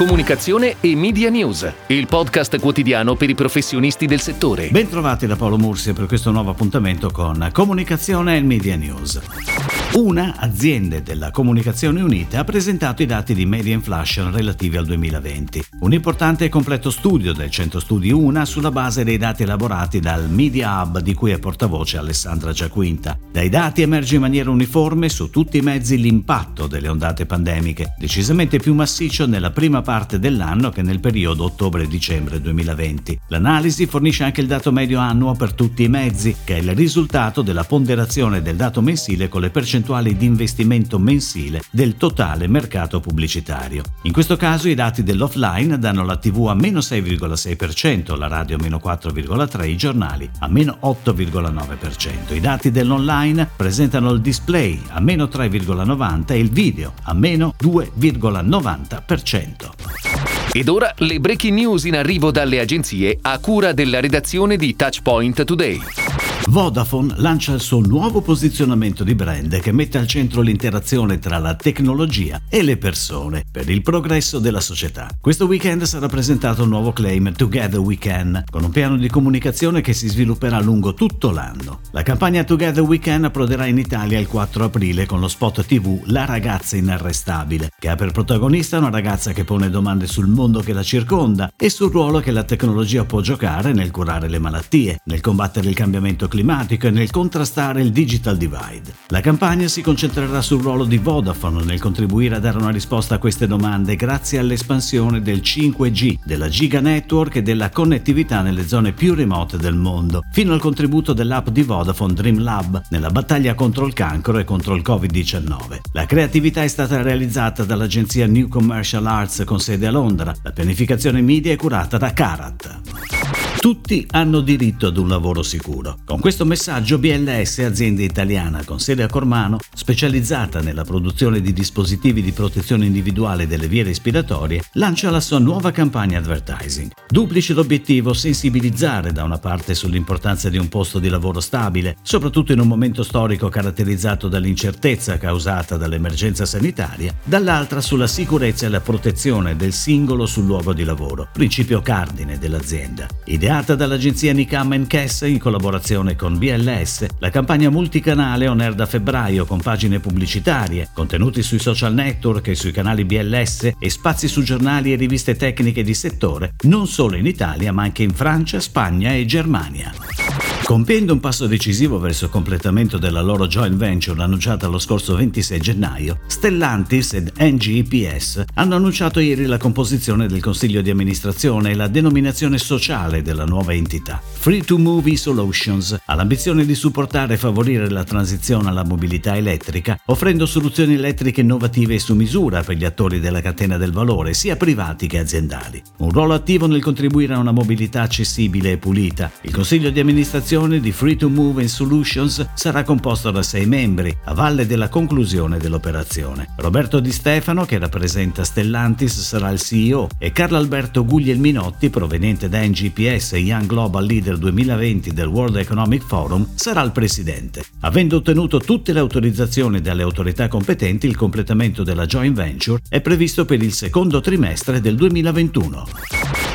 Comunicazione e Media News, il podcast quotidiano per i professionisti del settore. Bentrovati da Paolo Mursia per questo nuovo appuntamento con Comunicazione e Media News. Una azienda della Comunicazione Unita ha presentato i dati di media inflation relativi al 2020. Un importante e completo studio del Centro Studi UNA sulla base dei dati elaborati dal Media Hub di cui è portavoce Alessandra Giaquinta. Dai dati emerge in maniera uniforme su tutti i mezzi l'impatto delle ondate pandemiche, decisamente più massiccio nella prima parte dell'anno che nel periodo ottobre-dicembre 2020. L'analisi fornisce anche il dato medio annuo per tutti i mezzi, che è il risultato della ponderazione del dato mensile con le percentuali percentuali di investimento mensile del totale mercato pubblicitario. In questo caso i dati dell'offline danno la TV a meno 6,6%, la radio a meno 4,3%, i giornali a meno 8,9%. I dati dell'online presentano il display a meno 3,90% e il video a meno 2,90%. Ed ora le breaking news in arrivo dalle agenzie a cura della redazione di Touchpoint Today. Vodafone lancia il suo nuovo posizionamento di brand che mette al centro l'interazione tra la tecnologia e le persone per il progresso della società. Questo weekend sarà presentato un nuovo claim Together We Can, con un piano di comunicazione che si svilupperà lungo tutto l'anno. La campagna Together We Can approderà in Italia il 4 aprile con lo spot TV La ragazza inarrestabile, che ha per protagonista una ragazza che pone domande sul mondo che la circonda e sul ruolo che la tecnologia può giocare nel curare le malattie, nel combattere il cambiamento climatico e nel contrastare il digital divide. La campagna si concentrerà sul ruolo di Vodafone nel contribuire a dare una risposta a queste domande grazie all'espansione del 5G, della Giga Network e della connettività nelle zone più remote del mondo, fino al contributo dell'app di Vodafone Dream Lab nella battaglia contro il cancro e contro il Covid-19. La creatività è stata realizzata dall'agenzia New Commercial Arts con sede a Londra. La pianificazione media è curata da Karat. Tutti hanno diritto ad un lavoro sicuro. Con questo messaggio BLS, azienda italiana con sede a Cormano, specializzata nella produzione di dispositivi di protezione individuale delle vie respiratorie, lancia la sua nuova campagna advertising. Duplice l'obiettivo sensibilizzare da una parte sull'importanza di un posto di lavoro stabile, soprattutto in un momento storico caratterizzato dall'incertezza causata dall'emergenza sanitaria, dall'altra sulla sicurezza e la protezione del singolo sul luogo di lavoro, principio cardine dell'azienda. Idea Ideata dall'agenzia Nicam Kess in collaborazione con BLS, la campagna multicanale on air da febbraio con pagine pubblicitarie, contenuti sui social network e sui canali BLS e spazi su giornali e riviste tecniche di settore, non solo in Italia ma anche in Francia, Spagna e Germania. Compiendo un passo decisivo verso il completamento della loro joint venture annunciata lo scorso 26 gennaio, Stellantis ed NGEPS hanno annunciato ieri la composizione del consiglio di amministrazione e la denominazione sociale della nuova entità. Free to Movie Solutions ha l'ambizione di supportare e favorire la transizione alla mobilità elettrica, offrendo soluzioni elettriche innovative e su misura per gli attori della catena del valore, sia privati che aziendali. Un ruolo attivo nel contribuire a una mobilità accessibile e pulita. Il consiglio di amministrazione direzione di Free to Move Solutions sarà composto da sei membri, a valle della conclusione dell'operazione. Roberto Di Stefano, che rappresenta Stellantis, sarà il CEO e Carlo Alberto Guglielminotti, proveniente da NGPS e Young Global Leader 2020 del World Economic Forum, sarà il presidente. Avendo ottenuto tutte le autorizzazioni dalle autorità competenti, il completamento della joint venture è previsto per il secondo trimestre del 2021.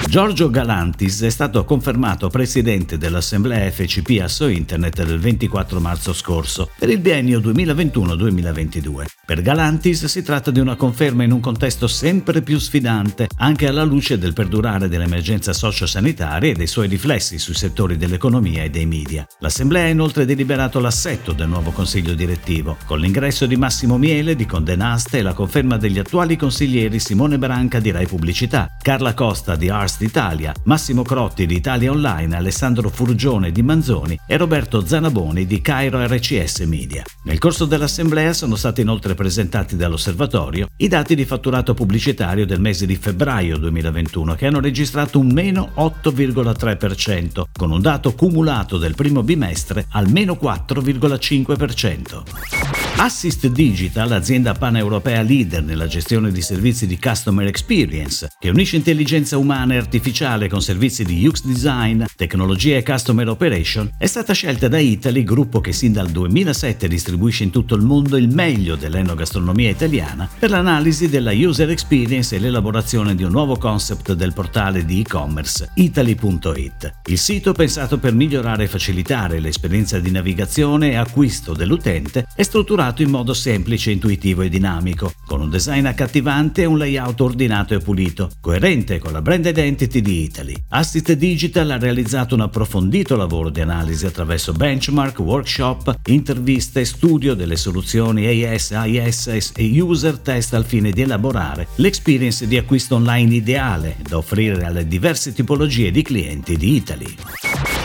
Giorgio Galantis è stato confermato presidente dell'Assemblea FCP Asso Internet il 24 marzo scorso per il biennio 2021-2022. Per Galantis si tratta di una conferma in un contesto sempre più sfidante, anche alla luce del perdurare dell'emergenza sociosanitaria e dei suoi riflessi sui settori dell'economia e dei media. L'Assemblea ha inoltre deliberato l'assetto del nuovo consiglio direttivo, con l'ingresso di Massimo Miele di Conde Nast e la conferma degli attuali consiglieri Simone Branca di Rai Pubblicità, Carla Costa di Ars d'Italia, Massimo Crotti di Italia Online, Alessandro Furgione di Manzoni e Roberto Zanaboni di Cairo RCS Media. Nel corso dell'Assemblea sono stati inoltre presentati dall'Osservatorio i dati di fatturato pubblicitario del mese di febbraio 2021 che hanno registrato un meno 8,3%, con un dato cumulato del primo bimestre al meno 4,5%. Assist Digital, azienda paneuropea leader nella gestione di servizi di customer experience, che unisce intelligenza umana e artificiale con servizi di UX design, tecnologia e customer operation, è stata scelta da Italy, gruppo che sin dal 2007 distribuisce in tutto il mondo il meglio dell'enogastronomia italiana, per l'analisi della user experience e l'elaborazione di un nuovo concept del portale di e-commerce italy.it. Il sito pensato per migliorare e facilitare l'esperienza di navigazione e acquisto dell'utente è strutturato strutturato in modo semplice, intuitivo e dinamico, con un design accattivante e un layout ordinato e pulito, coerente con la brand identity di Italy. Assist Digital ha realizzato un approfondito lavoro di analisi attraverso benchmark, workshop, interviste, studio delle soluzioni AS, IS e user test al fine di elaborare l'experience di acquisto online ideale da offrire alle diverse tipologie di clienti di Italy.